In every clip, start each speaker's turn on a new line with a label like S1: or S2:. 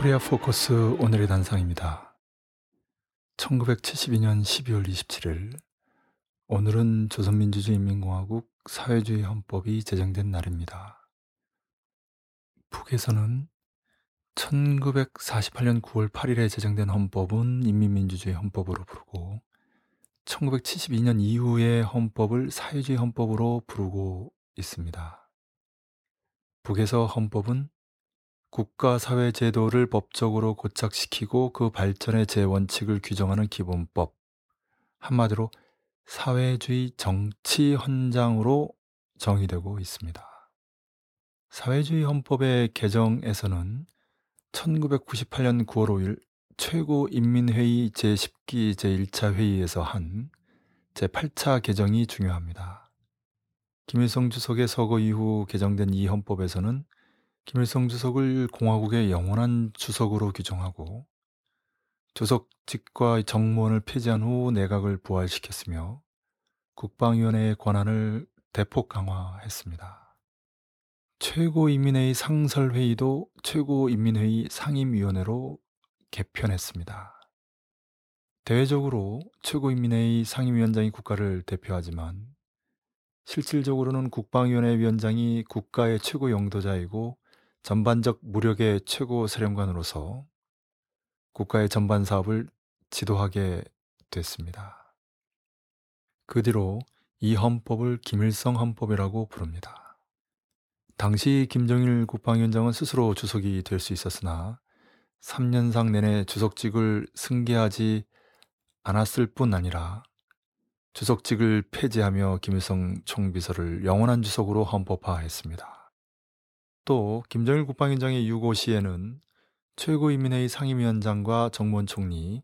S1: 코리아 포커스 오늘의 단상입니다. 1972년 12월 27일 오늘은 조선민주주의인민공화국 사회주의 헌법이 제정된 날입니다. 북에서는 1948년 9월 8일에 제정된 헌법은 인민민주주의 헌법으로 부르고 1972년 이후의 헌법을 사회주의 헌법으로 부르고 있습니다. 북에서 헌법은 국가 사회 제도를 법적으로 고착시키고 그 발전의 제원칙을 규정하는 기본법, 한마디로 사회주의 정치 헌장으로 정의되고 있습니다. 사회주의 헌법의 개정에서는 1998년 9월 5일 최고인민회의 제10기 제1차 회의에서 한 제8차 개정이 중요합니다. 김일성 주석의 서거 이후 개정된 이 헌법에서는 김일성 주석을 공화국의 영원한 주석으로 규정하고 주석직과 정무원을 폐지한 후 내각을 부활시켰으며 국방위원회의 권한을 대폭 강화했습니다. 최고인민회의 상설회의도 최고인민회의 상임위원회로 개편했습니다. 대외적으로 최고인민회의 상임위원장이 국가를 대표하지만 실질적으로는 국방위원회 위원장이 국가의 최고 영도자이고 전반적 무력의 최고 사령관으로서 국가의 전반 사업을 지도하게 됐습니다. 그 뒤로 이 헌법을 김일성 헌법이라고 부릅니다. 당시 김정일 국방위원장은 스스로 주석이 될 수 있었으나 3년상 내내 주석직을 승계하지 않았을 뿐 아니라 주석직을 폐지하며 김일성 총비서를 영원한 주석으로 헌법화했습니다. 또 김정일 국방위원장의 유고 시에는 최고인민회의 상임위원장과 정무원 총리,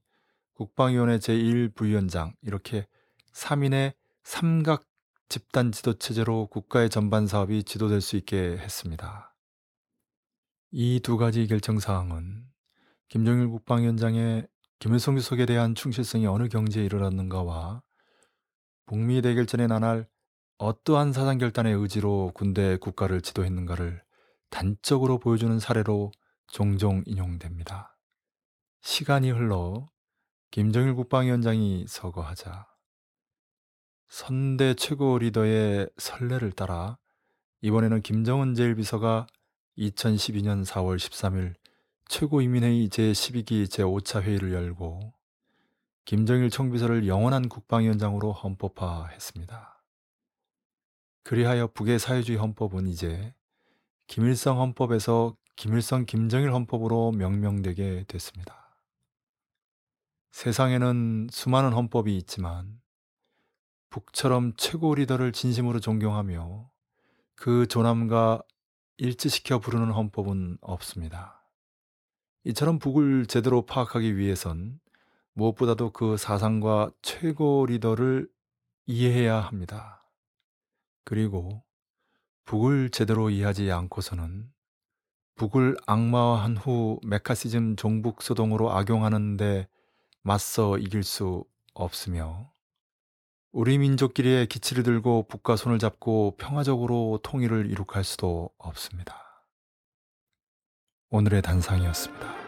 S1: 국방위원회 제1부위원장 이렇게 3인의 삼각 집단 지도 체제로 국가의 전반 사업이 지도될 수 있게 했습니다. 이 두 가지 결정 사항은 김정일 국방위원장의 김일성 주석에 대한 충실성이 어느 경지에 이르렀는가와 북미 대결전에 나날 어떠한 사상 결단의 의지로 군대 국가를 지도했는가를 단적으로 보여주는 사례로 종종 인용됩니다. 시간이 흘러 김정일 국방위원장이 서거하자 선대 최고 리더의 선례를 따라 이번에는 김정은 제1비서가 2012년 4월 13일 최고인민회의 제12기 제5차 회의를 열고 김정일 총비서를 영원한 국방위원장으로 헌법화했습니다. 그리하여 북의 사회주의 헌법은 이제 김일성 헌법에서 김일성 김정일 헌법으로 명명되게 됐습니다. 세상에는 수많은 헌법이 있지만 북처럼 최고 리더를 진심으로 존경하며 그 존함과 일치시켜 부르는 헌법은 없습니다. 이처럼 북을 제대로 파악하기 위해선 무엇보다도 그 사상과 최고 리더를 이해해야 합니다. 그리고 북을 제대로 이해하지 않고서는 북을 악마화한 후 메카시즘 종북 소동으로 악용하는데 맞서 이길 수 없으며 우리 민족끼리의 기치를 들고 북과 손을 잡고 평화적으로 통일을 이룩할 수도 없습니다. 오늘의 단상이었습니다.